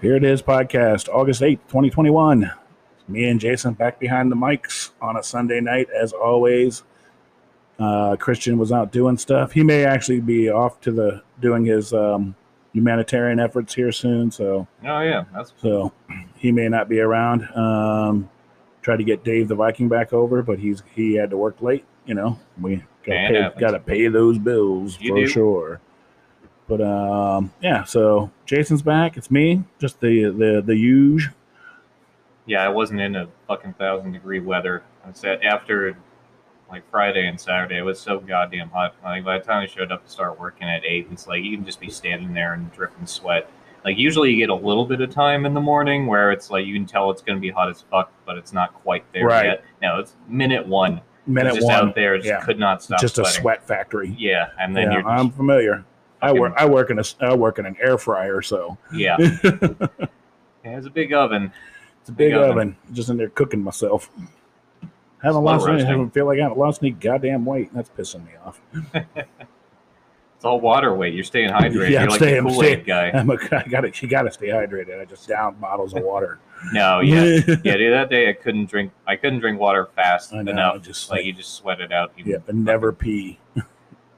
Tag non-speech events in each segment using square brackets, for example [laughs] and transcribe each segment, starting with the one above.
Here it is, podcast, August 8th, 2021. Me and Jason back behind the mics on a Sunday night, as always. Uh, Christian was out doing stuff. He may actually be off to the doing his um, humanitarian efforts here soon, so Oh yeah, that's so he may not be around. Um, tried to get Dave the Viking back over, but he's he had to work late. You know, we got to pay those bills You for do. sure. But um, yeah, so Jason's back. It's me, just the the the huge. yeah. I wasn't in a fucking thousand degree weather. I said after like Friday and Saturday, it was so goddamn hot. Like by the time I showed up to start working at eight, it's like you can just be standing there and dripping sweat. Like usually you get a little bit of time in the morning where it's like you can tell it's going to be hot as fuck, but it's not quite there Right. yet. No, it's minute one. Minute just one, out there, just yeah. could not stop. just a sweat factory. Yeah, and then yeah, you're just, I'm familiar. I work. I work in a. I work in an air fryer, so yeah. it's [laughs] yeah, it's a big oven. It's a big Big oven. oven. Just in there cooking myself. Haven't Slow lost. Any, roasting. haven't feel like I haven't lost any goddamn weight. That's pissing me off. [laughs] It's all water weight. You're staying hydrated. Yeah, I'm you're like staying- I'm Kool Aid guy. I'm a, I gotta. You gotta stay hydrated. I just down bottles of water. No, yeah, [laughs] yeah. Dude, that day I couldn't drink. I couldn't drink water fast I know, enough. just like like- you just sweat it out. Even, yeah, but never pee.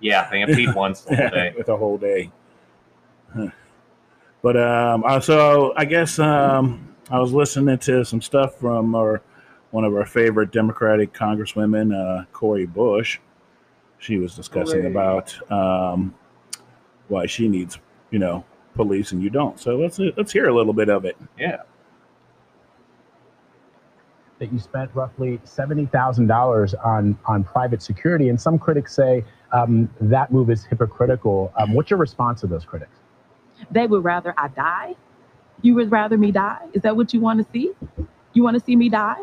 Yeah. I think I peed once the whole day. with the whole day. Huh. But um, uh, so I guess um, I was listening to some stuff from our one of our favorite Democratic congresswomen, uh, Cori Bush. She was discussing Hooray. about um, why she needs, you know, police and you don't. So let's let's hear a little bit of it. Yeah. that you spent roughly $70,000 on, on private security. And some critics say um, that move is hypocritical. Um, what's your response to those critics? they would rather I die. You would rather me die? Is that what you want to see? You want to see me die?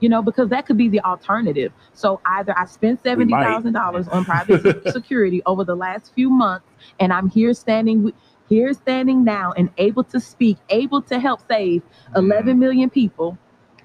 You know, because that could be the alternative. So either I spent seventy thousand dollars on private [laughs] security over the last few months, and I'm here standing with here standing now and able to speak, able to help save Mm-hmm. 11 million people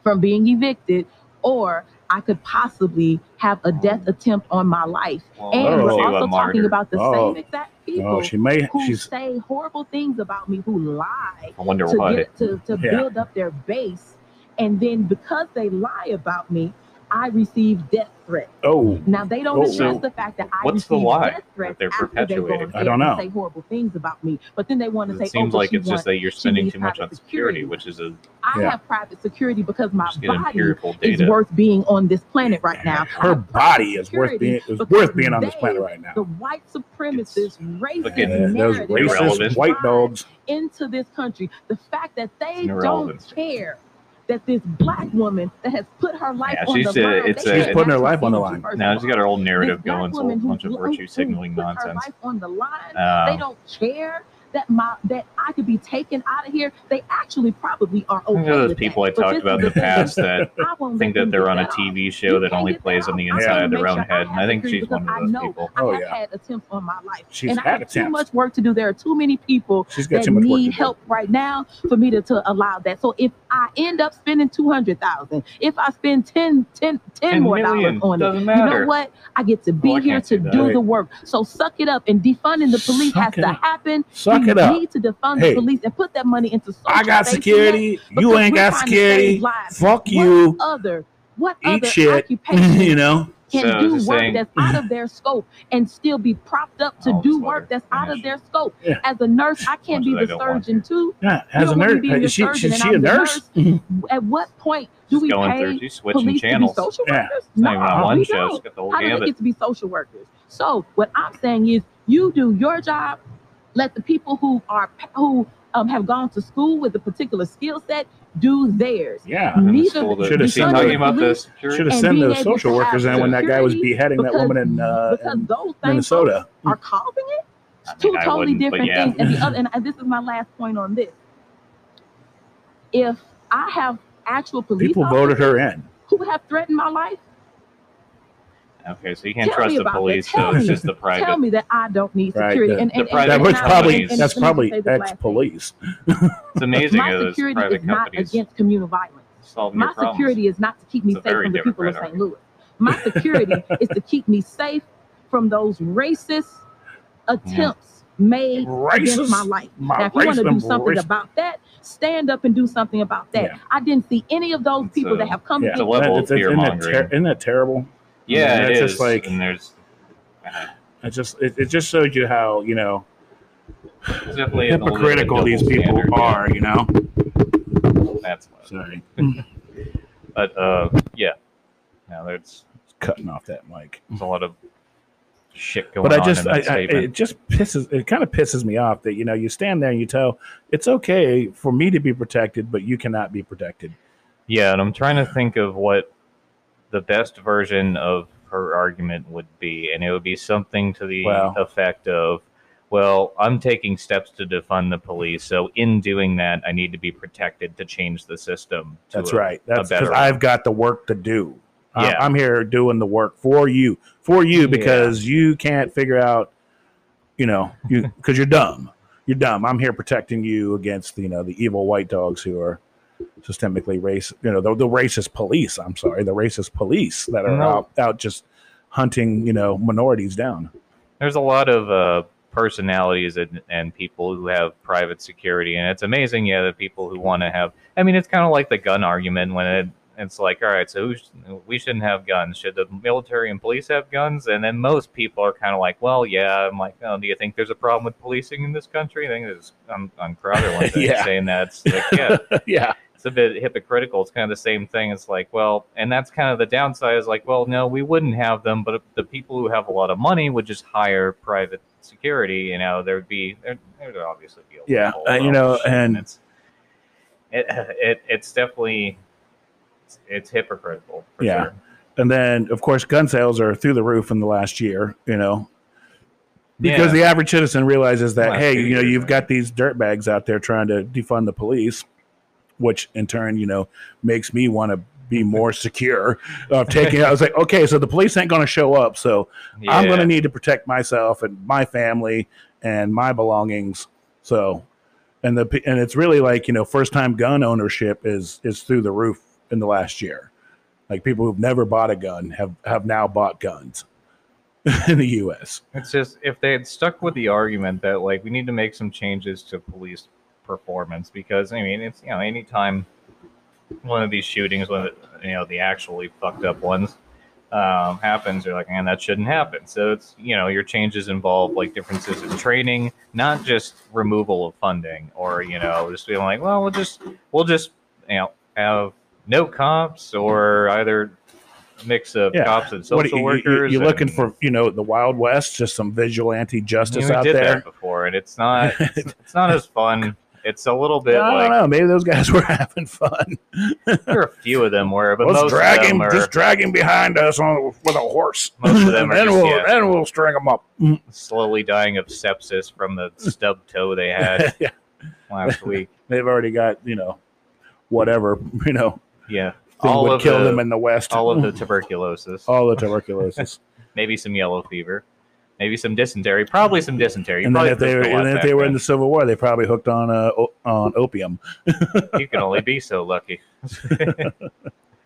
from being evicted, or I could possibly have a death oh. attempt on my life. Well, And Oh. we're also talking martyr. about the Oh. same exact people Oh, she may. who She's say horrible things about me, who lie I wonder to why. get to, to Yeah. build up their base. And then because they lie about me, I receive death threats. oh Now they don't Oh. address So, the fact that I what's the receive lie death threats that they're after they go on perpetuating? I don't and know. Say horrible things about me, but then they want to say, It seems oh, like it's just that you're spending too much on security, security. which is a I Yeah. have private security because my body is worth being on this planet right now. Her body is worth being is worth being on this planet right now. The white supremacist, racist Fucking- Yeah, those racist white dogs. into this country. The fact that they don't care that this black woman that has put her life Yeah, on she's the line, it's they a- She's putting her life on the line. Now she's got her old narrative going, so a bunch of virtue signaling put her nonsense. life on the line. they Um, don't care that my that I could be taken out of here. They actually probably are you okay. know those with people I that. But talked about in the past [laughs] that I think that they're on a. TV show that only plays on the inside of their own sure head. And I think she's one of those I know people. Oh, have yeah. had attempts on my life. She's and had I have too much work to do. There are too many people She's got that too much need help right now for me to, to allow that. So if I end up spending two hundred thousand, if I spend 10, 10, 10 10 more million, dollars on it, doesn't you matter. know what? I get to oh, be Oh, here to do that. do the work. So suck it up and defunding the police Suck has it to happen. Suck we it up. need to defund Hey. the police and put that money into social I got security. You ain't got security. save lives. Fuck What you. other what Eat other shit. [laughs] occupation you know. can So do work saying- that's out of their scope and still be propped up to I'll do work that's out of their scope. Yeah. As a nurse, I can't be the surgeon too. Yeah. As a nurse, be is she, surgeon is she a the nurse? At what point do Just we going pay through, she's switching police channels. to be social Yeah. workers? It's on No, one we show. don't. She's the whole How do they get to be social workers? So what I'm saying is, you do your job. Let the people who are who um, have gone to school with a particular skill set do theirs. Yeah. In the Neither Should've is she sent talking about this. Should have sent being the social workers in when that guy was security beheading that woman in, uh, in those Minnesota. are causing it. I Two mean, I totally different yeah. things. And, the other, and, and this is my last point on this. If I have actual police People voted her in. who have threatened my life, Okay, so you can't Tell trust me the about that. police, Tell so it's me. just the private. tell me that I don't need Right, security. the- and, the and, private That and was now- probably companies. and- that's let me probably say this last thing. ex-police. [laughs] It's amazing My how those security private is not companies against communal violence. solve your My problems. security is not to keep me It's a safe very from the people of red St. Louis. My security [laughs] is to keep me safe from those racist attempts made against Racist. my life. My now, if you want to do racist- something racist- about that, stand up and do something about that. Yeah. I didn't see any of those It's people a- that have come Yeah. It's a against level That- of it's- fear isn't, that mongering. ter- isn't that terrible? Yeah, mean, it it's is. just like- and there's It just it, it just showed you how you know definitely a little bit of a hypocritical these people standard, are. You know. That's Sorry, but uh, yeah. Now there's, cutting off that mic. there's a lot of shit going But I just I, that I, it just pisses it kind of pisses me off that you know you stand there and you tell it's okay for me to be protected, but you cannot be protected. Yeah, and I'm trying to think of what the best version of her argument would be, and it would be something to the effect of, "Well, I'm taking steps to defund the police, so in doing that, I need to be protected to change the system." to That's a- right. That's because. I've got the work to do. I'm- Yeah. I'm here doing the work for you, for you, Yeah. because you can't figure out, you know, you because you're dumb. You're dumb. I'm here protecting you against you know the evil white dogs who are systemically race. You know the, the racist police. I'm sorry, the racist police that are No. out out just hunting you know minorities down. There's a lot of uh, personalities and, and people who have private security, and it's amazing. Yeah, the people who want to have. I mean, it's kind of like the gun argument when it, it's like, all right, so who sh- we shouldn't have guns. Should the military and police have guns? And then most people are kind of like, well, yeah. I'm like, oh, do you think there's a problem with policing in this country? I think there's on, on Crowder one thing [laughs] Yeah. saying that. Like, yeah, [laughs] yeah, it's a bit hypocritical. It's kind of the same thing. It's like, well, and that's kind of the downside is like, well, no, we wouldn't have them, but the people who have a lot of money would just hire private security. You know, there'd be there there'd obviously be a Yeah, uh, you know, and- it's it, it it's definitely it's, it's hypocritical. For Yeah. sure. and then of course gun sales are through the roof in the last year. You know, because Yeah. the average citizen realizes that hey you know you've got these dirtbags out there trying to defund the police which in turn you know makes me want to be more secure of taking i was like okay so the police ain't going to show up so i'm going to need to protect myself and my family and my belongings. So and the and it's really like you know first time gun ownership is is through the roof in the last year. Like people who've never bought a gun have have now bought guns [laughs] in the us It's just if they had stuck with the argument that like we need to make some changes to police performance because I mean it's you know anytime one of these shootings, one of the, you know the actually fucked up ones um, happens, you're like, man, that shouldn't happen. So it's you know your changes involve like differences in training, not just removal of funding or you know just being like, well, we'll just we'll just you know have no cops or either a mix of Yeah. cops and What, social you, workers. You, are looking for, you know, the Wild West, just some vigilante justice out did there. before, and it's not [laughs] it's, it's not as fun. It's a little bit I don't know. Maybe those guys [laughs] were having fun. there are a few of them were, but Let's most drag of them him, are just drag him behind us on with a horse. [laughs] Most of them [laughs] are then just, we'll yeah. then we'll string them up. Mm. slowly dying of sepsis from the stub toe they had yeah, last week. they've already got you know, whatever you know Yeah, all would of kill the, them in the West. all of the tuberculosis, all the tuberculosis. maybe some yellow fever, maybe some dysentery, probably some dysentery. You and then if they were, pushed a lot and if they were in the Civil War, they probably hooked on uh, on opium. you can only be so lucky. [laughs]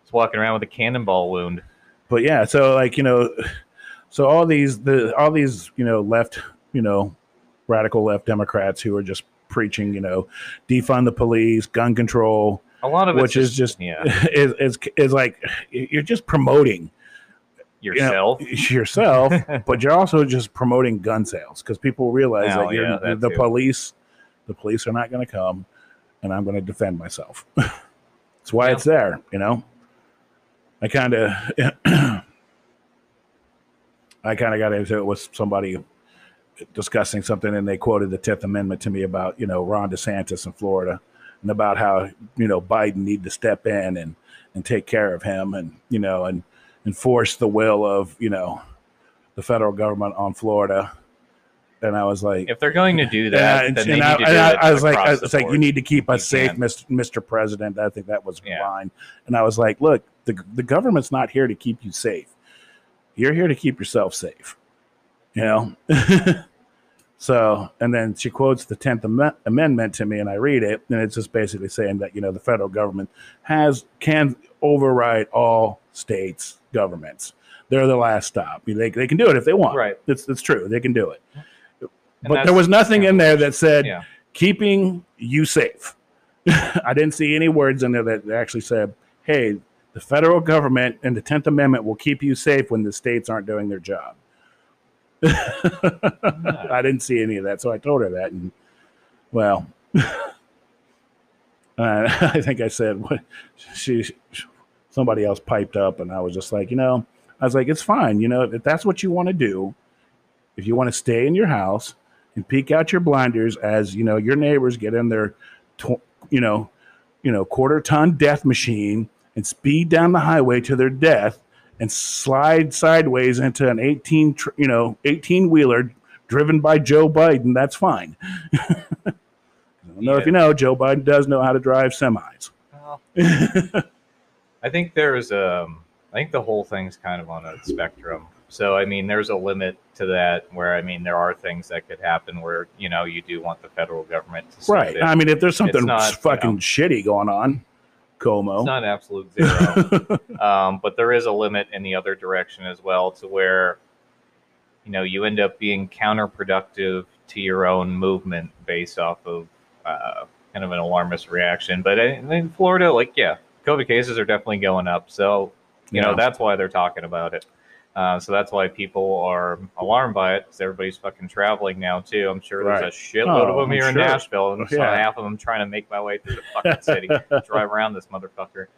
It's walking around with a cannonball wound. but yeah, so like you know, so all these the all these you know left you know radical left Democrats who are just preaching you know defund the police, gun control, A lot of it's which is just yeah [laughs] is, is is like you're just promoting you know, yourself. yourself, [laughs] but you're also just promoting gun sales because people realize Oh, that you're yeah, that the too. police. The police are not going to come, and I'm going to defend myself. [laughs] That's why Yeah. it's there, you know. I kind of, [clears throat] I kind of got into it with somebody discussing something, and they quoted the Tenth Amendment to me about you know Ron DeSantis in Florida, and about how you know Biden need to step in and and take care of him, and you know and enforce the will of you know the federal government on Florida. And I was like, If they're going to do that, and, then they and need I, to and do I, it I was like, I was like, you need to keep us safe. Mr. Mr. President. I think that was Yeah. line. And I was like, look, the the government's not here to keep you safe. You're here to keep yourself safe. You know. [laughs] so, and then she quotes the Tenth Am- Amendment to me, and I read it, and it's just basically saying that you know the federal government has can override all states' governments. They're the last stop. They, they can do it if they want. Right. It's it's true. They can do it. And but there was nothing in there that said Yeah. keeping you safe. [laughs] I didn't see any words in there that actually said, "Hey, the federal government and the Tenth Amendment will keep you safe when the states aren't doing their job." [laughs] I didn't see any of that, so I told her that, and well, [laughs] uh, I think I said what she, somebody else piped up, and I was just like, you know, I was like, it's fine, you know, if that's what you want to do, if you want to stay in your house and peek out your blinders as you know your neighbors get in their, tw- you know, you know, quarter ton death machine and speed down the highway to their death and slide sideways into an 18 tr- you know 18 wheeler driven by Joe Biden that's fine. [laughs] I don't know if you know Joe Biden does know how to drive semis. Well, [laughs] I think there's um I think the whole thing's kind of on a spectrum. So I mean there's a limit to that where I mean there are things that could happen where, you know, you do want the federal government to right in. I mean if there's something not, you fucking know. shitty going on Como It's not absolute zero. [laughs] um, but there is a limit in the other direction as well to where you know you end up being counterproductive to your own movement based off of uh, kind of an alarmist reaction but in, in florida like yeah covid cases are definitely going up so you know that's why they're talking about it uh, so that's why people are alarmed by it because everybody's fucking traveling now too. I'm sure there's a shitload Oh, of them I'm here in sure. Nashville, and so Yeah. half of them trying to make my way through the fucking city [laughs] drive around this motherfucker.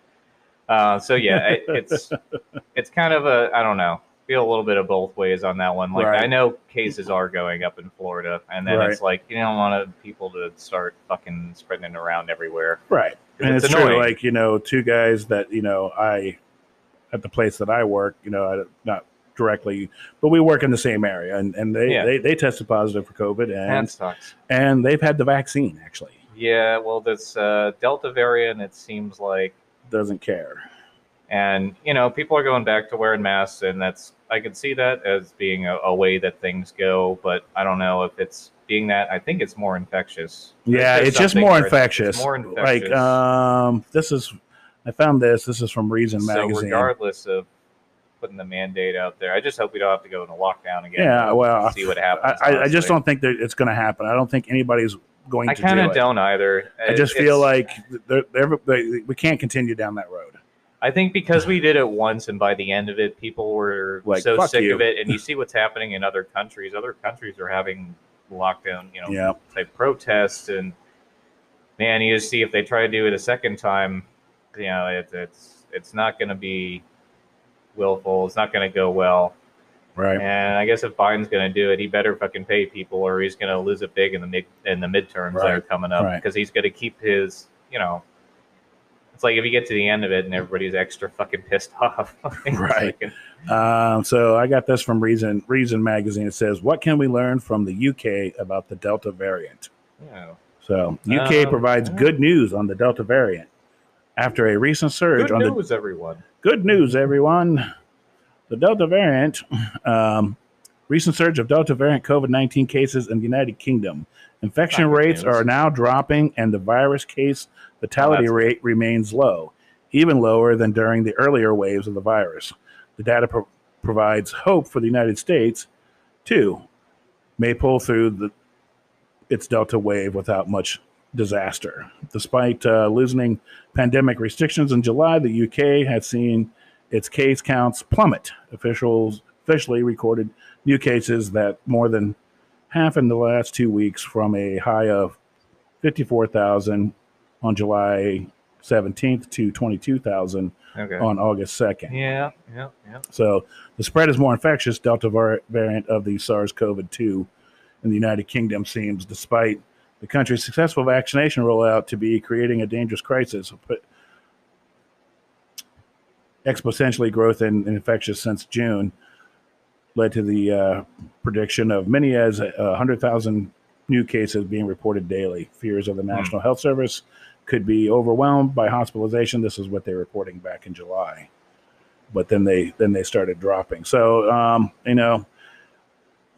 Uh, so yeah, it, it's [laughs] it's kind of a I don't know. Feel a little bit of both ways on that one. Like Right. I know cases are going up in Florida, and then it's like you don't want people to start fucking spreading it around everywhere. right and It's it's, true like you know two guys that you know I at the place that I work you know I, not directly but we work in the same area and, and they, Yeah. they they tested positive for COVID and and they've had the vaccine actually Yeah, well, this uh, Delta variant, it seems like doesn't care and you know people are going back to wearing masks and that's i can see that as being a, a way that things go but i don't know if it's being that i think it's more infectious Yeah, it's just more where it's- it's infectious. more Like infectious. um, this is I found this. This is from Reason so magazine. regardless of putting the mandate out there i just hope we don't have to go into lockdown again Yeah, well, see what I, happens I, I just don't think that it's going to happen. I don't think anybody's going i to kind do of it. don't either I just feel like they're, they're, they, we can't continue down that road. I think because we did it once, and by the end of it, people were Like, so sick you. of it. And you [laughs] see what's happening in other countries. Other countries are having lockdown, you know, Yeah. type protests, and man, you just see if they try to do it a second time, you know, it, it's it's not going to be willful. It's not going to go well. Right. And I guess if Biden's going to do it, he better fucking pay people, or he's going to lose it big in the mid in the midterms that are coming up Right. because he's going to keep his, you know. Like if you get to the end of it and everybody's extra fucking pissed [laughs] off. [laughs] Right. like- Um, so I got this from Reason Reason magazine. It says, "What can we learn from the UK about the Delta variant?" yeah. So UK Um, provides yeah. good news on the Delta variant after a recent surge Good on the news, everyone. Good news, everyone. The Delta variant, um, recent surge of Delta variant COVID 19 cases in the United Kingdom. Infection rates news. are now dropping, and the virus case fatality good. rate remains low, even lower than during the earlier waves of the virus. The data pro- provides hope for the United States, too, may pull through the, its Delta wave without much disaster. Despite uh, loosening pandemic restrictions in July, the UK has seen its case counts plummet. Officials officially recorded new cases that more than half in the last two weeks from a high of 54,000 on July 17th to 22,000 Okay. on August 2nd. yeah, yeah, yeah. So the spread is more infectious. Delta var- variant of the SARS-CoV-2 in the United Kingdom seems, despite the country's successful vaccination rollout, to be creating a dangerous crisis. But exponentially growth in, in infectious since June led to the uh, prediction of many as uh, 100,000 new cases being reported daily. Fears of the National Health Service could be overwhelmed by hospitalization. This is what they were reporting back in July but then they then they started dropping. So um, you know,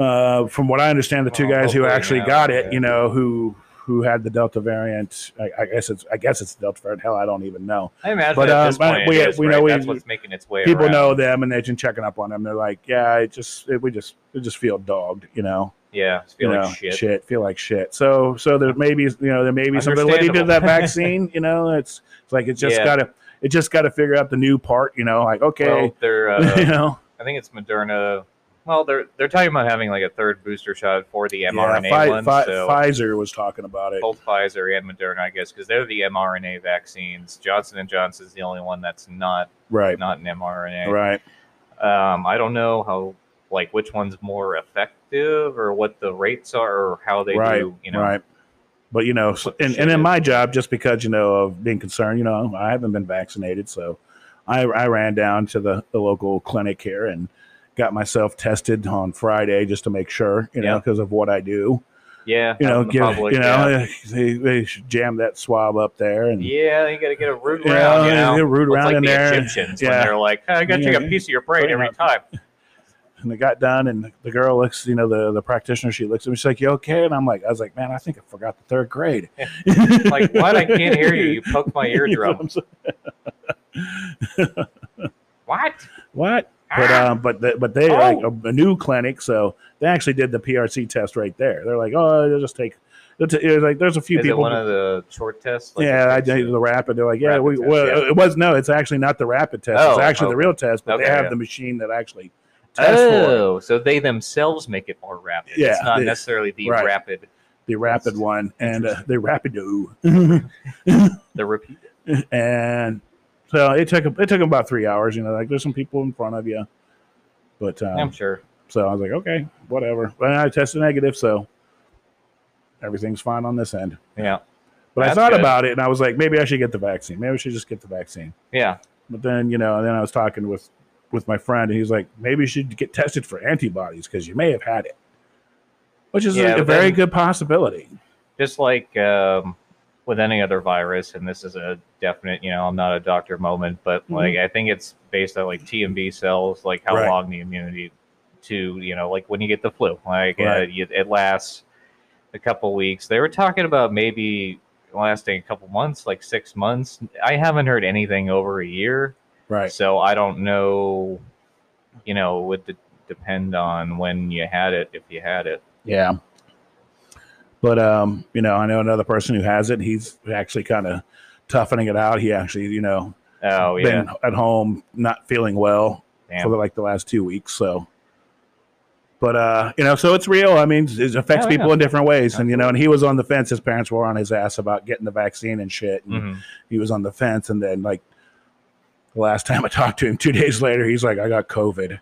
uh, from what I understand, the two Well, guys who actually now, got it, yeah. you know, who who had the Delta variant. I, I guess it's I guess it's the Delta variant. Hell, I don't even know. I imagine But, um, we- it is, we right? know we- that's what's making its way. People around. know them, and they've been checking up on them. They're like, yeah, it just it, we just we just feel dogged, you know. Yeah, feel you like know, shit. feel like shit. So so there maybe you know there may be some validity to that vaccine. You know, it's it's like it's just Yeah. gotta it just gotta figure out the new part. You know, like okay, Well, they're. [laughs] you Uh, know, I think it's Moderna. Well, they're they're talking about having like a third booster shot for the mRNA Pfi- one. Pfi- so Pfizer was talking about it. both Pfizer and Moderna, I guess, because they're the mRNA vaccines. Johnson and Johnson is the only one that's not Right, not an mRNA. right. Um, I don't know how like which one's more effective or what the rates are or how they right, do. You know, right. But you know, so, and, and in my job, just because you know of being concerned, you know, I haven't been vaccinated, so I, I ran down to the, the local clinic here and got myself tested on Friday just to make sure, you know, Yeah. because of what I do. yeah, You know, give, public, you know, yeah. they, they jam that swab up there and Yeah, you got to get a root Yeah, around. You know, root It's around like in the there. Egyptians when Yeah. they're like, "Hey, "I got to take Yeah. a piece of your brain every time." [laughs] and they got done and the girl looks, you know, the, the practitioner, she looks at me, she's like, You okay? And I'm like, I was like, Man, I think I forgot the third grade. [laughs] Like, what? I can't hear you. You poked my [laughs] You know eardrum. What? What? But um, but the, but they Oh. like a, a new clinic, so they actually did the PRC test right there. They're like, oh, they'll just take. T-. Like there's a few Is people. one of the short tests? Like yeah, I did the rapid. They're like, yeah, we, test, well, yeah. it was no, it's actually not the rapid test. it's Oh, actually the real test, but they have yeah. the machine that actually tests for. Oh, so they themselves make it more rapid. Yeah, it's not they- necessarily the right. rapid, the rapid one and uh, the rapido. [laughs] [laughs] the repeat. and so it took it took about three hours. You know, like there's some people in front of you, but um, I'm sure. So I was like, okay, whatever. But I tested negative, so everything's fine on this end. Yeah, But I thought good. about it and I was like, maybe I should get the vaccine. Maybe I should just get the vaccine. yeah. But then, you know, and then I was talking with with my friend and he's like, maybe you should get tested for antibodies because you may have had it. Which is Yeah, a, a very good possibility. Just like um, with any other virus, and this is a definite, you know, I'm not a doctor moment, but like I think it's based on like T and B cells, like how Mm-hmm. Right. long the immunity to, you know, like when you get the flu, like uh, you, it lasts a couple weeks. They were talking about maybe lasting a couple months, like six months. I haven't heard anything over a year. Right. So I don't know, you know, it would de- depend on when you had it, if you had it. Yeah. But um, you know, I know another person who has it. He's actually kind of toughening it out. He actually, you know, Oh, yeah. been at home not feeling well Damn. for like the last two weeks. So, but uh, you know, so it's real. I mean, it affects Oh, people yeah. in different ways, and you know, and he was on the fence. His parents were on his ass about getting the vaccine and shit. And Mhm. He was on the fence, and then like the last time I [laughs] talked to him, two days later, he's like, "I got COVID."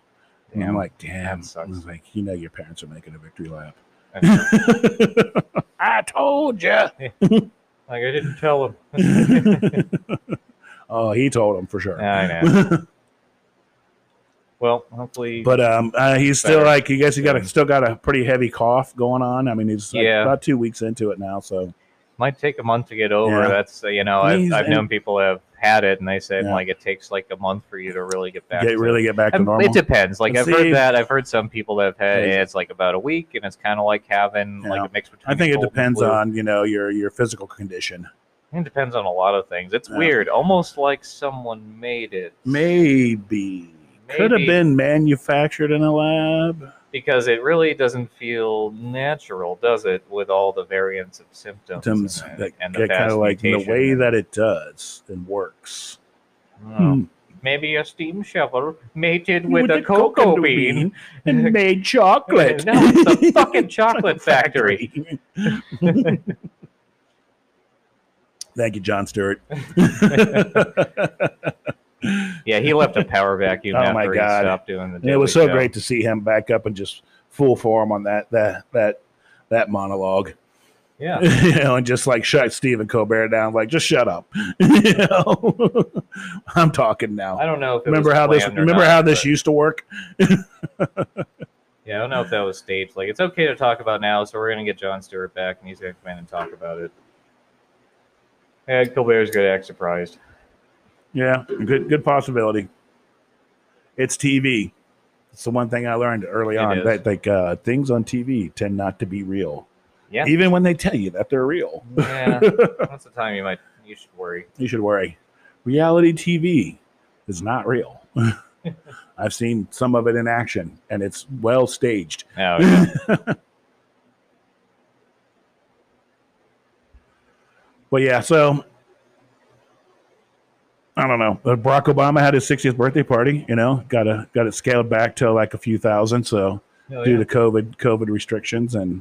And I'm like, "Damn!" I was like, "You know, your parents are making a victory lap." [laughs] I told you. [laughs] like I didn't tell him. [laughs] oh, he told him for sure. I know. Well, hopefully, But um, uh, he's still Better. like, you guess he got a, still got a pretty heavy cough going on. I mean, he's like Yeah. about two weeks into it now. So might take a month to get over. Yeah. That's uh, you know, I've, I've known people have had it, and they said Yeah. like it takes like a month for you to really get back. get to really get back to normal. It depends. Like But I've see- heard that. I've heard some people that have had Yeah. it. It's like about a week, and it's kind of like having Yeah. like a mix between. I think it depends on you know your your physical condition. It depends on a lot of things. It's weird, almost like someone made it. Maybe. Could have been manufactured in a lab. Because it really doesn't feel natural, does it? With all the variants of symptoms, Symptoms and, that and the kind of like the way that it does and works. Oh, Hmm. Maybe a steam shovel mated With with, a the cocoa cocoa bean. [laughs] and made chocolate. No, it's a fucking [laughs] chocolate factory. [laughs] Thank you, Jon Stewart. Yeah, he left a power vacuum [laughs] Oh my God. stopped doing the. And it was so Show. great to see him back up and just full form on that that that that monologue. Yeah, [laughs] you know, and just like shut Stephen Colbert down, like just shut up. [laughs] you know, I'm talking now. I don't know if Remember how this? Remember not, how this but- used to work? Yeah, I don't know if that was staged. Like, it's okay to talk about now, so we're gonna get Jon Stewart back, and he's gonna come in and talk about it. Yeah, Colbert's gonna act surprised. Yeah, good good possibility. It's TV. It's the one thing I learned early It on is. that like uh, things on TV tend not to be real. Yeah. even when they tell you that they're real. Yeah. [laughs] That's the time you might you should worry. you should worry. Reality TV is not real. [laughs] I've seen some of it in action, and it's well staged. Oh yeah. [laughs] But yeah, so I don't know. Barack Obama had his 60th birthday party. You know, got a got it scaled back to like a few thousand. So Oh, due yeah. to COVID COVID restrictions, and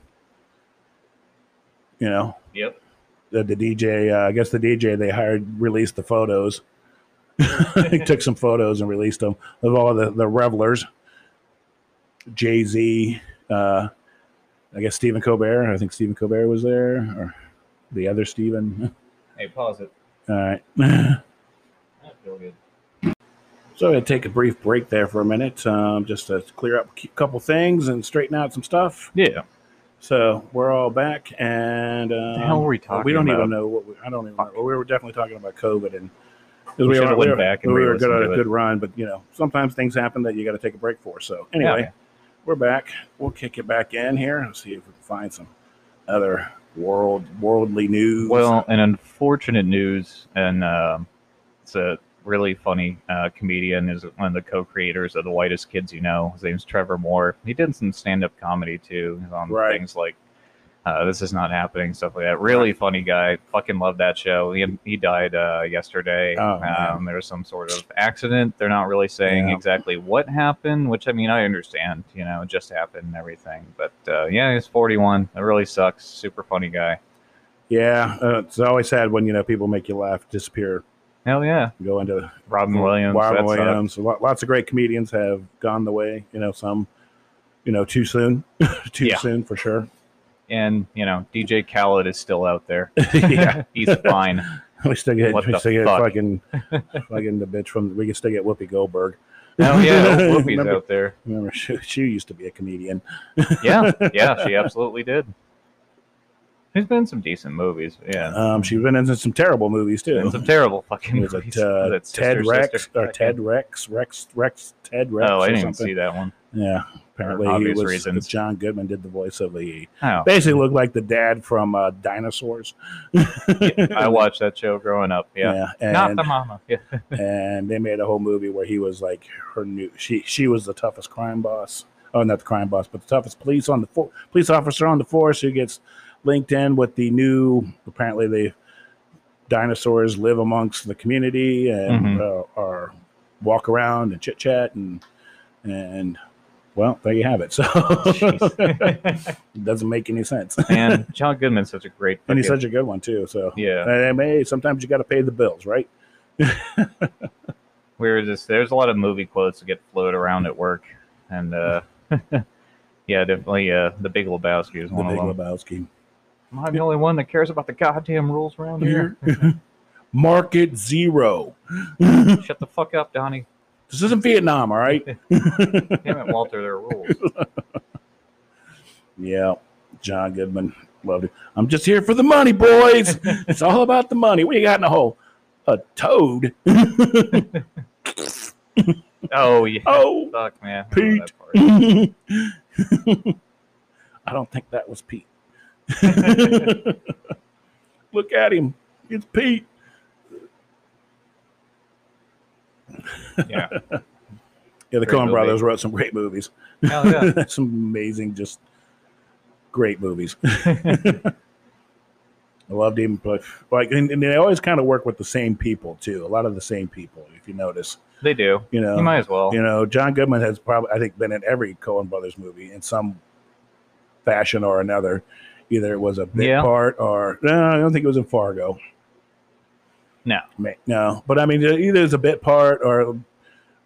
you know, Yep. the, the DJ, uh, I guess the DJ they hired released the photos. [laughs] he took some photos and released them of all the, the revelers. Jay Z, uh, I guess Stephen Colbert. I think Stephen Colbert was there, or the other Stephen. [laughs] Hey, pause it. All right. [laughs] I feel good. So I'm going to take a brief break there for a minute, um, just to clear up a couple things and straighten out some stuff. Yeah. So we're all back, and um, the hell were we talking? we don't about? even know what we, I don't even know. We were definitely talking about COVID, and We we, were, we were, back and we were good on a good run, but you know sometimes things happen that you got to take a break for. So anyway, Yeah. we're back. We'll kick it back in here and see if we can find some other world worldly news. Well, an unfortunate news, and um it's a really funny uh, comedian. Is one of the co-creators of the Whitest Kids You Know. His name's Trevor Moore. He did some stand-up comedy too on Right. things like uh, "This Is Not Happening," stuff like that. Really funny guy. Fucking love that show. He he died uh, yesterday. Oh, um, there was some sort of accident. They're not really saying Yeah. exactly what happened, which I mean I understand. You know, it just happened and everything. But uh, yeah, he's 41. It really sucks. Super funny guy. yeah, uh, it's always sad when you know people make you laugh, disappear, Hell yeah. go into Robin Williams. Robin Williams. Lo- Lots of great comedians have gone the way. You know, some, you know, too soon, [laughs] too Yeah. soon for sure. and you know, DJ Khaled is still out there. [laughs] yeah, He's fine. [laughs] we still get What we still get fuck? fucking fucking the bitch from. We can still get Whoopi Goldberg. Hell yeah, Whoopi's remember, out there. remember she, she used to be a comedian. Yeah, yeah, she absolutely did. She's been in some decent movies. Yeah, Um, she's been in some terrible movies too. and some terrible fucking Was movies. it uh, Was it Ted Sister, Rex Sister? or Ted Rex? Rex Rex Ted Rex? Oh, I didn't even see that one. Yeah, apparently For he was. reasons. John Goodman did the voice of the. Oh, Basically, looked like the dad from uh, Dinosaurs. I [laughs] watched that show growing up. Yeah, not and, the mama. Yeah, [laughs] and they made a whole movie where he was like her new. She she was the toughest crime boss. Oh, not the crime boss, but the toughest police on the fo- police officer on the force who gets linked in with the new. Apparently, the dinosaurs live amongst the community and Mhm. uh, are walk around and chit chat and and well, there you have it. [laughs] So it doesn't make any sense. and [laughs] John Goodman's such a great. and he's such a good one too. So yeah. and, hey, sometimes you got to pay the bills, right? we [laughs] were just there's a lot of movie quotes that get floated around at work, and uh, yeah, definitely uh, the Big Lebowski is The one Big of them. Lebowski. Am I the only one that cares about the goddamn rules around here? [laughs] Market zero. [laughs] Shut the fuck up, Donnie. This isn't Vietnam, all right? [laughs] Damn it, Walter. There are rules. yeah, John Goodman loved it. I'm just here for the money, boys. it's all about the money. What do you got in the hole? A toad. Oh yeah. oh, Fuck man. Pete. remember that part. I don't think that was Pete. [laughs] Look at him. It's Pete. Yeah. Yeah, the Great Coen movie. brothers wrote some great movies. Hell yeah. [laughs] some amazing, just great movies. [laughs] I loved him, but like, and, and they always kind of work with the same people too. A lot of the same people, if you notice. They do. You know, You might as well. you know, John Goodman has probably, I think, been in every Coen Brothers movie in some fashion or another. Either it was a bit Yeah. part or no, I don't think it was in Fargo. No. No, but I mean, either it's a bit part or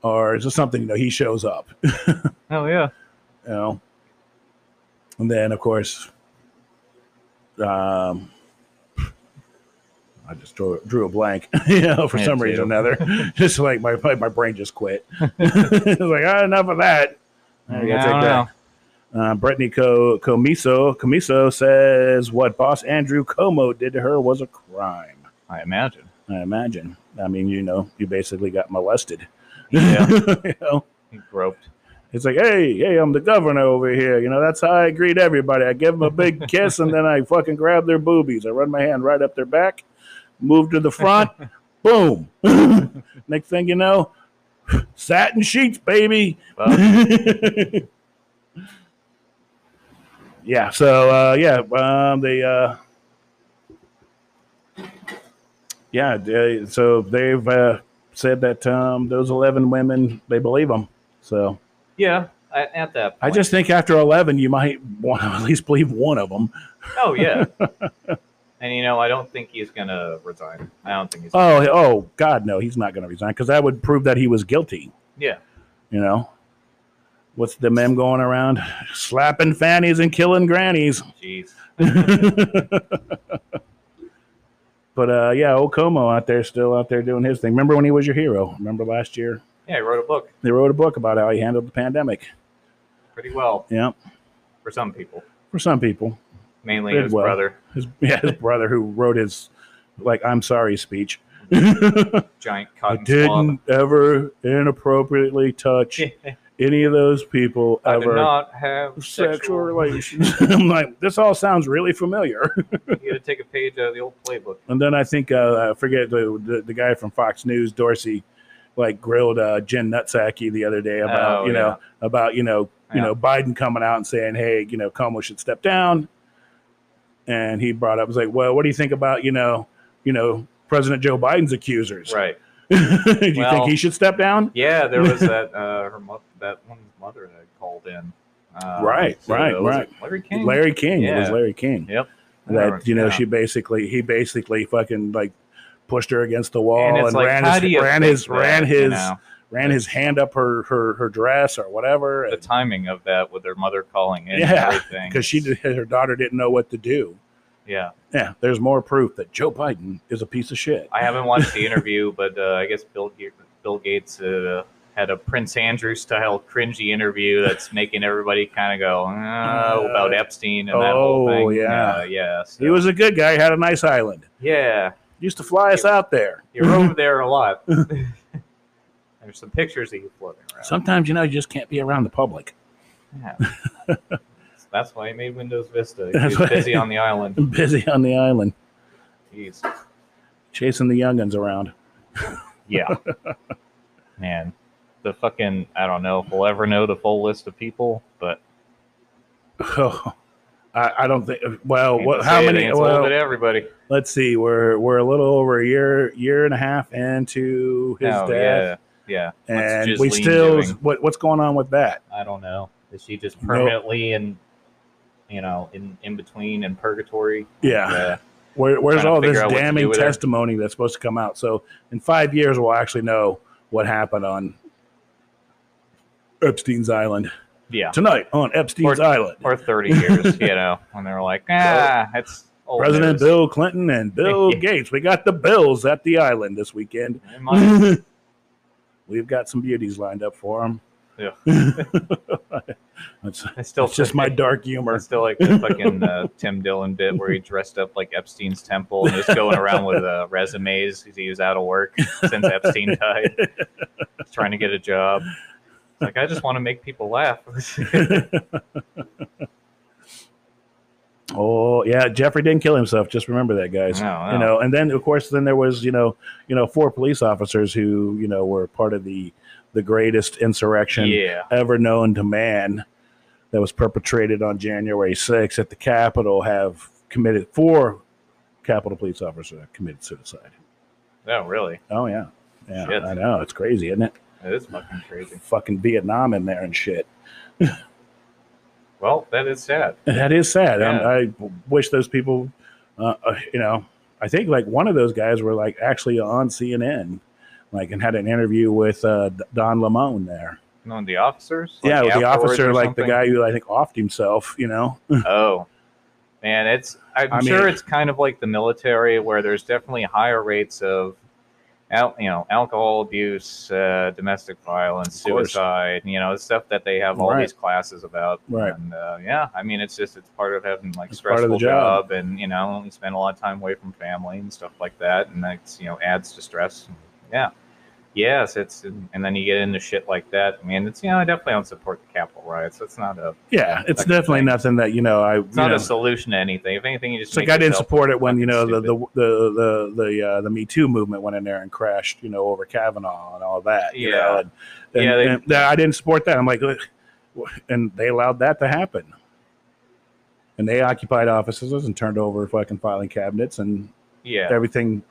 or it's just something. You know, he shows up. [laughs] oh yeah. you know. And then, of course, um, I just drew, drew a blank, [laughs] you know, for Me some reason or another. [laughs] just like my my brain just quit. it's like, ah, enough of that. I Yeah, I take don't that. Uh, Brittany Co- Commisso Commisso says what boss Andrew Cuomo did to her was a crime. I imagine. I imagine. I mean, you know, you basically got molested. [laughs] Yeah. you know? He groped. It's like, hey, hey, I'm the governor over here. You know, that's how I greet everybody. I give them a big [laughs] kiss and then I fucking grab their boobies. I run my hand right up their back, move to the front, [laughs] boom. Next thing you know, [sighs] satin sheets, baby. Yeah. So uh, yeah, um, they uh, yeah. They, so they've uh, said that um, those eleven women they believe them. So yeah, at, at that point. I just think after eleven, you might want to [laughs] at least believe one of them. Oh, yeah. [laughs] and, you know, I don't think he's going to resign. I don't think he's. Oh, oh God, no, he's not going to resign because that would prove that he was guilty. Yeah. You know, what's the meme going around? Slapping fannies and killing grannies. Jeez. [laughs] But uh, yeah, old Cuomo out there, still out there doing his thing. Remember when he was your hero? Remember last year? Yeah, he wrote a book They wrote a book about how he handled the pandemic. pretty well Yeah, for some people, for some people, mainly Did his well. brother, his yeah, his brother who wrote his like "I'm sorry" speech. giant [laughs] I cotton swab. didn't ever inappropriately touch [laughs] any of those people I did ever. not have Sexual relations. [laughs] I'm like, this all sounds really familiar. you got to take a page out of the old playbook. And then I think uh, I forget the, the the guy from Fox News, Doocy, like grilled uh, Jen Nutsaki the other day about Oh, you know about you know you Yeah. know Biden coming out and saying, hey, you know, Cuomo should step down. And he brought up was like, well, what do you think about you know you know President Joe Biden's accusers? Right. [laughs] do you Well- think he should step down? Yeah, there was [laughs] that uh, her mo- that one mother that called in. Uh, Right, so right, right. Larry King. Larry King. It was Larry King. Yep. That you know Yeah. she basically he basically fucking like pushed her against the wall And and, like, ran his ran his that, ran you his know? ran his hand up her her her dress or whatever the timing of that with her mother calling in. Yeah, because [laughs] she did, her daughter didn't know what to do. Yeah, Yeah, there's more proof that Joe Biden is a piece of shit. I haven't watched the [laughs] interview, but uh, I guess Bill Ga- Bill Gates uh, had a Prince Andrew style cringy interview that's [laughs] making everybody kind of go oh, about Epstein and that whole oh, yeah. uh, yeah. So, He was a good guy. Had a nice island. yeah. Used to fly us out there. You're over there a lot. [laughs] There's some pictures of you floating around. Sometimes you know you just can't be around the public. Yeah. That's why he made Windows Vista. He was busy on the island. [laughs] Busy on the island Jeez. chasing the youngins around. [laughs] Yeah. Man. The fucking I don't know if we'll ever know the full list of people, but Oh, [sighs] I, I don't think. Well, what, how many? Well, everybody. let's see. We're we're a little over a year year and a half into his oh, death, yeah. Yeah. And we still doing? what what's going on with that? I don't know. Is she just permanently in you know, in, in between in purgatory? Yeah. Uh, Where, where's all this figure out what to do damning testimony that's supposed to come out? So in five years, we'll actually know what happened on Epstein's Island yeah. tonight on Epstein's Or- Island. Or 30 years, you know, [laughs] when they were like, ah, it's old President news. Bill Clinton and Bill [laughs] Gates. We got the Bills at the island this weekend. [laughs] We've got some beauties lined up for them. Yeah. [laughs] That's I still it's just my [laughs] dark I humor. still like the fucking uh, Tim Dillon bit where he dressed up like Epstein's temple and was going around with uh, resumes because he was out of work since Epstein died, trying to get a job. It's like I just want to make people laugh. [laughs] Oh yeah, Jeffrey didn't kill himself. Just remember that, guys. No, no. You know, and then of course, then there was you know, you know, four police officers who you know were part of the the greatest insurrection yeah, ever known to man that was perpetrated on January 6th at the Capitol have committed four Capitol police officers have committed suicide. Oh, really, Oh yeah, yeah, Shit. I know it's crazy, isn't it? it is fucking crazy. Fucking Vietnam in there and shit. [laughs] Well, that is sad. [laughs] That is sad. Yeah. I, wish those people, uh, uh, you know, I think like one of those guys were like actually on CNN, like and had an interview with uh, Don Lemon there. On the officers. Like, yeah, with the officer, like the guy who I think offed himself. You know, [laughs] Oh, man, it's. I'm I sure mean- it's kind of like the military, where there's definitely higher rates of, al- you know, alcohol abuse, uh, domestic violence, suicide. You know, stuff that they have all Right. these classes about. Right. And uh, yeah, I mean, it's just it's part of having like It's stressful job. job, and you know, you spend a lot of time away from family and stuff like that, and that's you know adds to stress. Yeah. Yes, it's and then you get into shit like that. I mean, it's you know I definitely don't support the capital riots. It's not a Yeah, it's definitely thing. nothing that you know. I it's you not know, a solution to anything. If anything, you just like I didn't support it when you know the the the the the, uh, the Me Too movement went in there and crashed, you know, over Kavanaugh and all that. You Yeah. know, and, and, Yeah, they- and I didn't support that. I'm like, and they allowed that to happen, and they occupied offices and turned over fucking filing cabinets, and yeah. everything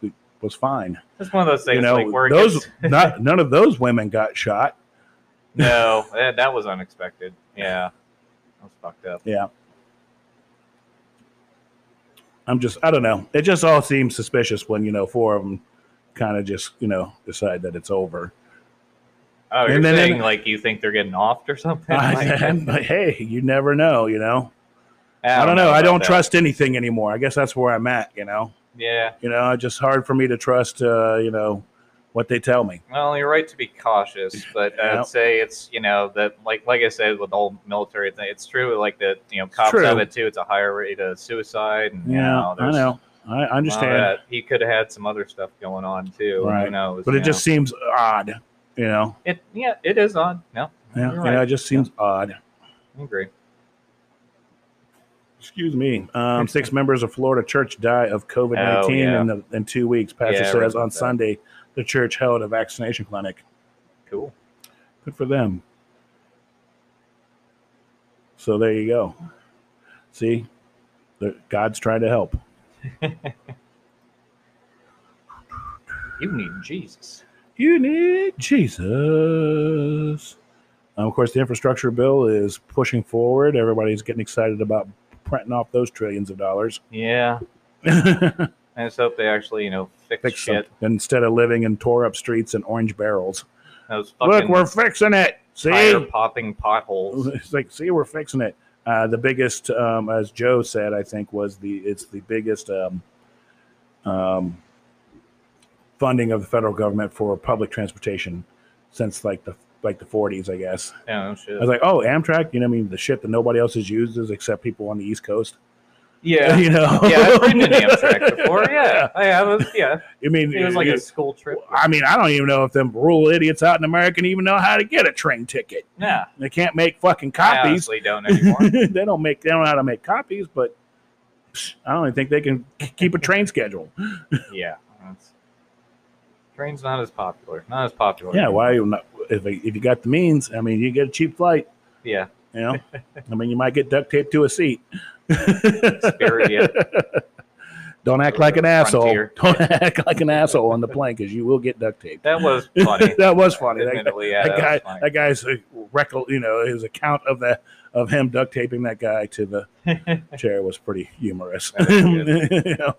was fine. It's one of those things you know, like where those [laughs] not none of those women got shot. [laughs] no, that, that was unexpected. Yeah, that was fucked up. Yeah. I'm just, I don't know. It just all seems suspicious when, you know, four of them kind of just, you know, decide that it's over. Oh, you're And then- saying like you think they're getting offed or something? [laughs] Like, I, but hey, you never know, you know. I I don't know. I don't that. trust anything anymore. I guess that's where I'm at, you know. Yeah. You know, it's just hard for me to trust, uh, you know, what they tell me. Well, you're right to be cautious, but [laughs] Yeah. I'd say it's you know that like like I said with the whole military thing, it's true. Like that, you know, cops true. have it too. It's a higher rate of suicide. And, you Yeah, know, I know. I a lot of understand. that. He could have had some other stuff going on too. Right. Who knows? But it just seems odd, you know. know? it yeah it is odd. No, Yeah, right. know, it just seems odd. I agree. Excuse me. Um, six members of Florida church die of COVID nineteen Oh, yeah. in, the, in two weeks. Pastor Yeah, says on that. Sunday the church held a vaccination clinic. Cool. Good for them. So there you go. See, the, God's trying to help. [laughs] You need Jesus. You need Jesus. Um, of course, the infrastructure bill is pushing forward. Everybody's getting excited about printing off those trillions of dollars. [laughs] Yeah. I just hope they actually you know fix, Fix shit. something instead of living in tore up streets and orange barrels. Those Look, we're fixing it. See, popping potholes. [laughs] it's like, see, we're fixing it. Uh, the biggest, um, as Joe said, I think was the it's the biggest um, um, funding of the federal government for public transportation since like the like the 40s, I guess. Yeah, no shit. I was like, oh, Amtrak, you know, what I mean, the shit that nobody else has used is except people on the East Coast. yeah. [laughs] you know, yeah, I've ridden an Amtrak [laughs] before. Yeah, I have. Yeah, I mean, it was like a school trip. I mean, I don't even know if them rural idiots out in America even know how to get a train ticket. Yeah, They can't make fucking I copies. honestly don't anymore. [laughs] they don't make they don't know how to make copies, but psh, I don't even think they can keep a train schedule. yeah, that's, train's not as popular. Not as popular. Yeah, anymore. why you not if if you got the means? I mean, you get a cheap flight. Yeah, You know, I mean, you might get duct taped to a seat. Spirit, yeah. [laughs] Don't act like an asshole. Frontier. [laughs] Don't act like an asshole on the plane because you will get duct taped. that was funny. [laughs] that was funny. That, yeah, that that guy, that guy's uh, record, you know, his account of the of him duct taping that guy to the chair was pretty humorous. You know,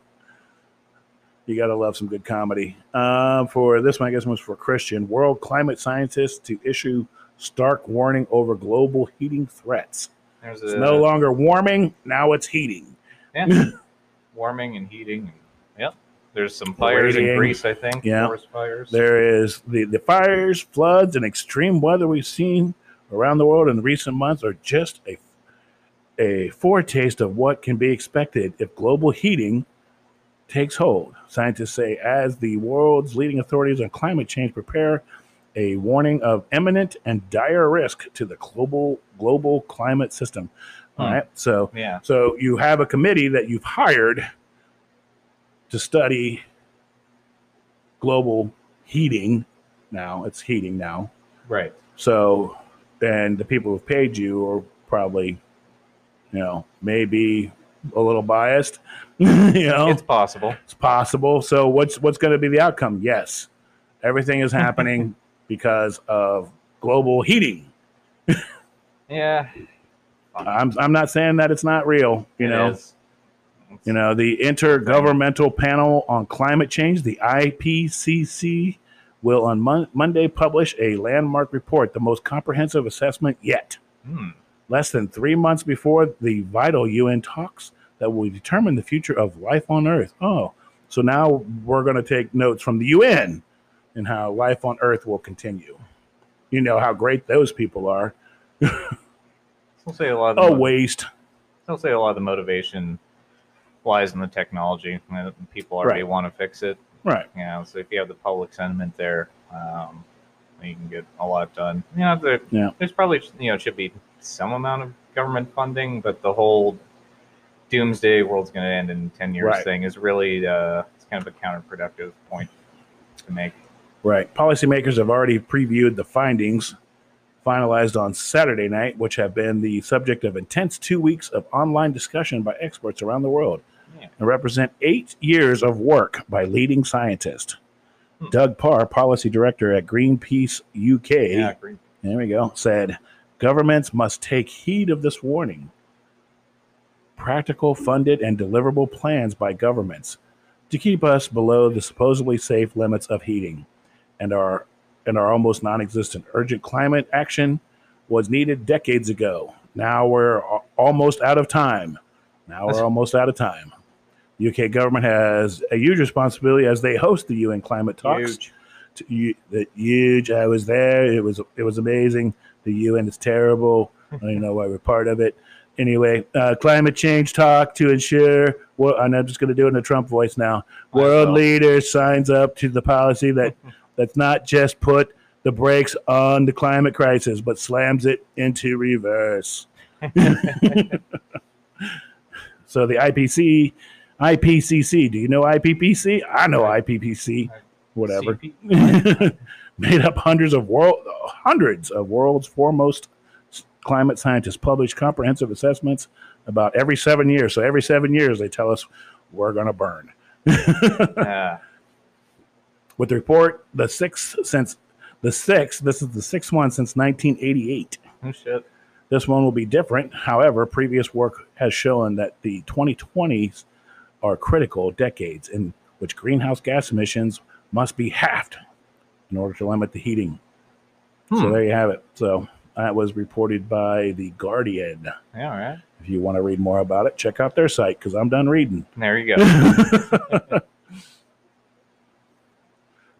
you gotta love some good comedy. Uh, for this one, I guess was for Christian. World climate scientists to issue stark warning over global heating threats. There's It's a no longer warming, now it's heating. yeah, [laughs] warming and heating. Yep. There's some fires in Greece, I think. Yeah. Forest fires. There is the, the fires, floods, and extreme weather we've seen around the world in recent months are just a a foretaste of what can be expected if global heating takes hold. Scientists say as the world's leading authorities on climate change prepare a warning of imminent and dire risk to the global global climate system. All Hmm. right. So Yeah. so you have a committee that you've hired to study global heating. Now it's heating now. Right. So, and the people who've paid you are probably, you know, maybe a little biased. [laughs] you know, It's possible. it's possible. So, what's what's going to be the outcome? Yes, everything is happening [laughs] because of global heating. [laughs] Yeah. I'm I'm not saying that it's not real. You it know, is. You know, the Intergovernmental Panel on Climate Change, the IPCC, will on Mon- Monday publish a landmark report, the most comprehensive assessment yet. Hmm. Less than three months before the vital UN talks that will determine the future of life on Earth. Oh, so now we're going to take notes from the UN and how life on Earth will continue. You know how great those people are. [laughs] I'll say a lot of the Oh, mo- waste. I'll say a lot of the motivation lies in the technology. People already Right. want to fix it. Right. You know, so if you have the public sentiment there, um, you can get a lot done. You know, there, Yeah. there's probably you know should be some amount of government funding, but the whole doomsday world's going to end in ten years Right. thing is really uh, it's kind of a counterproductive point to make. Right. Policymakers have already previewed the findings finalized on Saturday night, which have been the subject of intense two weeks of online discussion by experts around the world Yeah. and represent eight years of work by leading scientists. Hmm. Doug Parr, policy director at Greenpeace UK, Yeah, agree. there we go, said governments must take heed of this warning. Practical, funded, and deliverable plans by governments to keep us below the supposedly safe limits of heating and our and our almost non-existent urgent climate action was needed decades ago. Now we're almost out of time. Now we're almost out of time. The UK government has a huge responsibility as they host the UN climate talks Huge. to, huge. I was there. It was it was amazing. The UN is terrible. I don't even know why we're part of it. Anyway, uh, climate change talk to ensure. Well, and I'm just going to do it in a Trump voice now. World well. leader signs up to the policy that [laughs] that's not just put the brakes on the climate crisis, but slams it into reverse. [laughs] [laughs] so the IPC, IPCC. Do you know IPPC? I know IPPC. Whatever [laughs] made up hundreds of world hundreds of world's foremost climate scientists publish comprehensive assessments about every seven years. So every seven years they tell us we're going to burn. [laughs] Yeah. With the report, the sixth since the sixth, this is the sixth one since 1988. Oh shit. This one will be different. However, previous work has shown that the 2020s are critical decades in which greenhouse gas emissions must be halved in order to limit the heating. So Hmm. there you have it. So that was reported by The Guardian. Yeah, all right. If you want to read more about it, check out their site because I'm done reading. There you go. [laughs]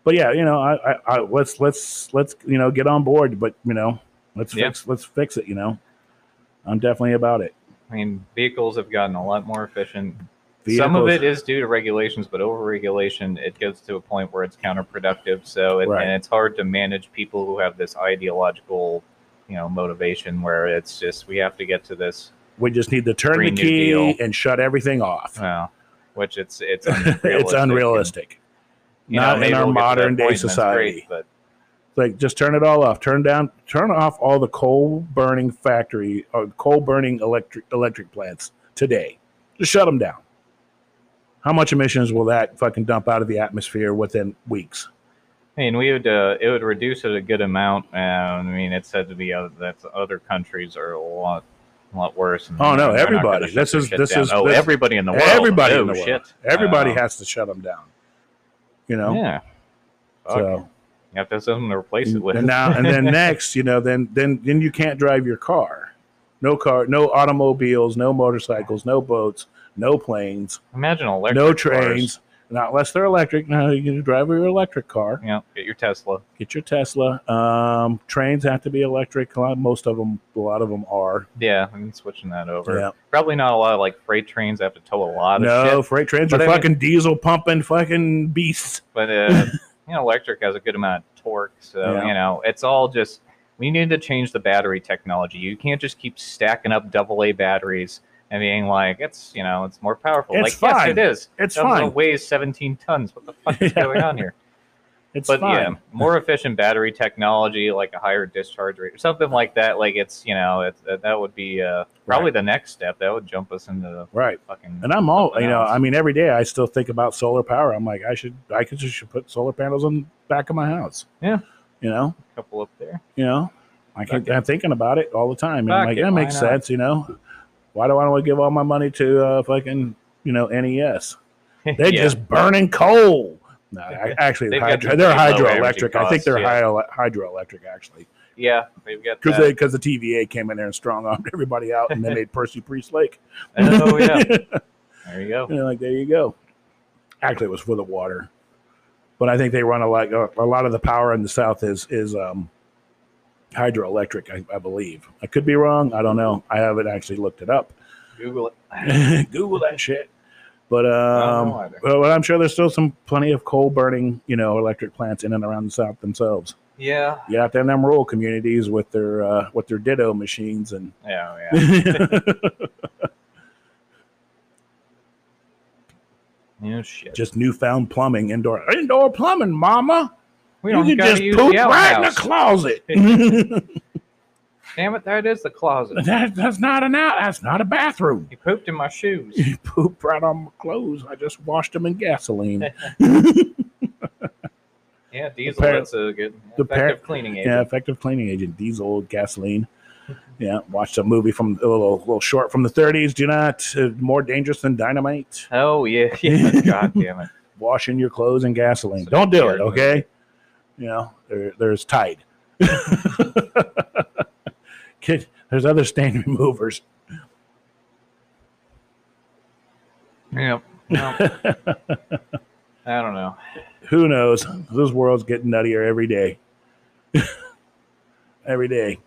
But yeah, you know, I, I, I let's let's let's you know get on board. But you know, let's Yeah. fix let's fix it. You know, I'm definitely about it. I mean, vehicles have gotten a lot more efficient. Some of it is due to regulations, but overregulation it gets to a point where it's counterproductive. So, it, Right. and it's hard to manage people who have this ideological, you know, motivation where it's just we have to get to this. We just need to turn the key Deal. and shut everything off. Well, which it's it's unrealistic. [laughs] it's unrealistic. Know, Not maybe in our we'll get to that modern day and society. great, but like just turn it all off. Turn down, turn off all the coal burning factory or coal burning electric electric plants today. Just shut them down. How much emissions will that fucking dump out of the atmosphere within weeks? I mean, we would uh, it would reduce it a good amount. Um, I mean, it's said to be uh, that other countries are a lot, a lot worse. and Oh, no, they're not gonna everybody. This is- this down. is- oh this- everybody in the world. Everybody oh, in the world. shit. Everybody Oh. has to shut them down. You know. Yeah. Fuck. So you have to have something to replace it with. and now and then [laughs] next, you know, then then then you can't drive your car. No car, no automobiles, no motorcycles, no boats, no planes, Imagine electric no cars. trains. Not unless they're electric. Now you can drive your electric car. Yeah, get your Tesla. Get your Tesla. Um, trains have to be electric. A lot, most of them, a lot of them are. Yeah, I'm switching that over. Yeah. Probably not a lot of like freight trains have to tow a lot of No, freight trains But are I mean- fucking diesel pumping fucking beasts. But uh, [laughs] you know, electric has a good amount of torque, so Yeah. you know, it's all just we need to change the battery technology. You can't just keep stacking up double A batteries and being like, it's you know, it's more powerful. It's like, fine. yes, it is. It's Double fine. weighs 17 tons. What the fuck is [laughs] Yeah. going on here? It's but fine. yeah, more efficient battery technology, like a higher discharge rate, or something like that. Like it's you know, it's, that that would be uh, probably the next step. That would jump us into the Right. fucking. And I'm all, you know, else. I mean, every day I still think about solar power. I'm like, I should, I could just should put solar panels on the back of my house. Yeah. You know, couple up there. you know, I can. I'm thinking about it all the time. And I'm like, it, that makes sense. You know, why do I want to give all my money to uh, fucking, you know, NES? [laughs] They're Yeah. just burning coal. No, I, [laughs] actually, They've hydro, they're pretty low energy hydroelectric. I think they're yeah. hydroelectric actually, yeah, they've got because because the TVA came in there and strong armed [laughs] everybody out, and they made Percy Priest Lake. oh yeah, there you go. Like there you go. Actually, it was for the water, but I think they run a lot. A lot of the power in the south is is um, hydroelectric. I, I believe. I could be wrong. I don't know. I haven't actually looked it up. Google it. [laughs] Google that shit. But I don't know um, well, I'm sure there's still some plenty of coal burning, you know, electric plants in and around the south themselves. Yeah. You out in them rural communities with their uh, with their ditto machines and Yeah. Yeah. yeah [laughs] [laughs] shit. just newfound plumbing, indoor indoor plumbing, mama. We you don't can just use poop the right in the closet. [laughs] Damn it! That is the closet. that, that's not an out. That's not a bathroom. He pooped in my shoes. You [laughs] pooped right on my clothes. I just washed them in gasoline. [laughs] Yeah, diesel. par- That's a good the par- effective cleaning agent. Yeah, effective cleaning agent, diesel, gasoline. Yeah, watched a movie from a little, little short from the 30s. Do not uh, more dangerous than dynamite. Oh yeah, yeah. God damn it. Washing your clothes in gasoline. So Don't do it, weird okay? You know, there, there's Tide. [laughs] Kid, there's other stain removers. [laughs] Yep. [laughs] I don't know. Who knows? This world's getting nuttier every day. every day.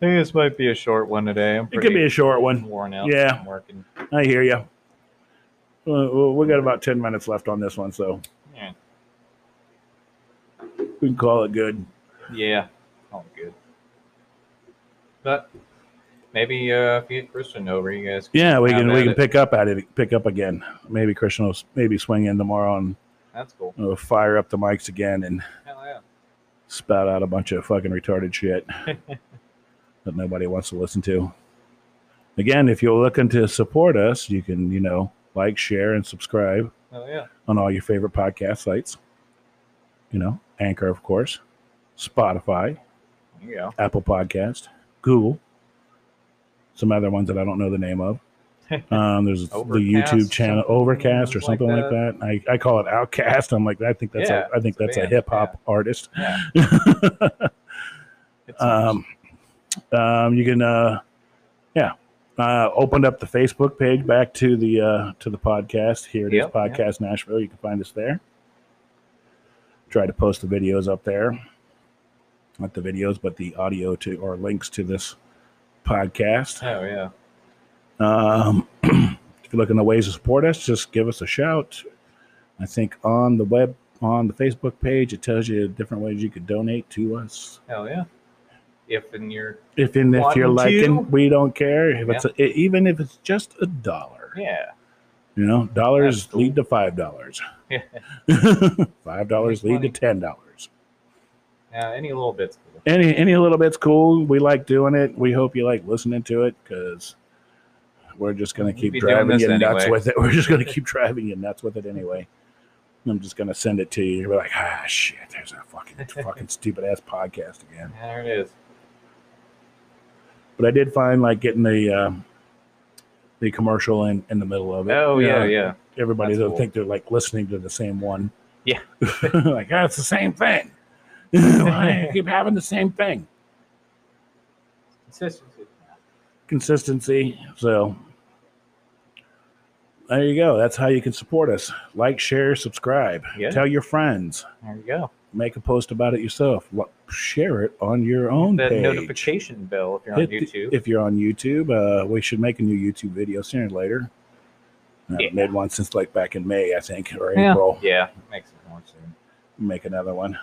I think this might be a short one today. I'm It could be a short one. worn out. Yeah. from working. I hear you. We got about 10 minutes left on this one, so. We can call it good. Yeah. All good. But maybe uh, if you get Christian over, you guys. Yeah, we can we can it. pick up at it, pick up again. Maybe Christian will maybe swing in tomorrow and That's cool. uh, fire up the mics again and Hell yeah. spout out a bunch of fucking retarded shit [laughs] that nobody wants to listen to. Again, if you're looking to support us, you can you know like, share, and subscribe Hell yeah. on all your favorite podcast sites. You know, Anchor, of course, Spotify, yeah. Apple Podcast, Google, some other ones that I don't know the name of. [laughs] Um, there's the YouTube channel Overcast or like something like that. I, I call it Outcast. I'm like, I think that's Yeah, a I think it's a that's a hip hop artist. Yeah. [laughs] Um, um, you can, uh, yeah, uh, opened up the Facebook page back to the uh, to the podcast. Hear It Is, Yep, yep. podcast Nashville. You can find us there. Try to post the videos up there, not the videos, but the audio to or links to this podcast. oh yeah. Um, [clears throat] if you're looking at ways to support us, just give us a shout. I think on the web on the Facebook page, it tells you different ways you could donate to us. Hell yeah. If in your If in if you're liking, to? we don't care. If it's a, even if it's just a dollar, yeah. You know, dollars lead to five dollars. [laughs] Yeah. five dollars lead to ten dollars. Yeah, any little bits cool. Any any little bit's cool. We like doing it. We hope you like listening to it because we're just gonna We'll keep driving you nuts anyway. with it. We're just gonna keep [laughs] driving you nuts with it anyway. I'm just gonna send it to you. You're like, ah, shit. There's a fucking [laughs] fucking stupid ass podcast again. Yeah, there it is. But I did find like getting the um, the commercial in in the middle of it. Oh You yeah, yeah. Everybody That's will cool. think they're like listening to the same one. Yeah. [laughs] like, ah, it's the same thing. [laughs] Why I keep having the same thing. Consistency. consistency. So there you go. That's how you can support us. Like, share, subscribe. Yeah. Tell your friends. There you go. Make a post about it yourself. Lo- Share it on your own The page. notification bell if you're on Hit the- YouTube. if you're on YouTube, uh, we should make a new YouTube video sooner or later. I Yeah. made one since like back in May, I think, or Yeah. April. yeah, makes it more soon. Make another one.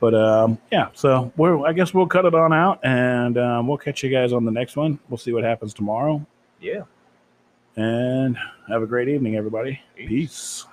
But um, yeah, so we're I guess we'll cut it on out, and um, we'll catch you guys on the next one. We'll see what happens tomorrow. Yeah. And have a great evening, everybody. Peace. Peace.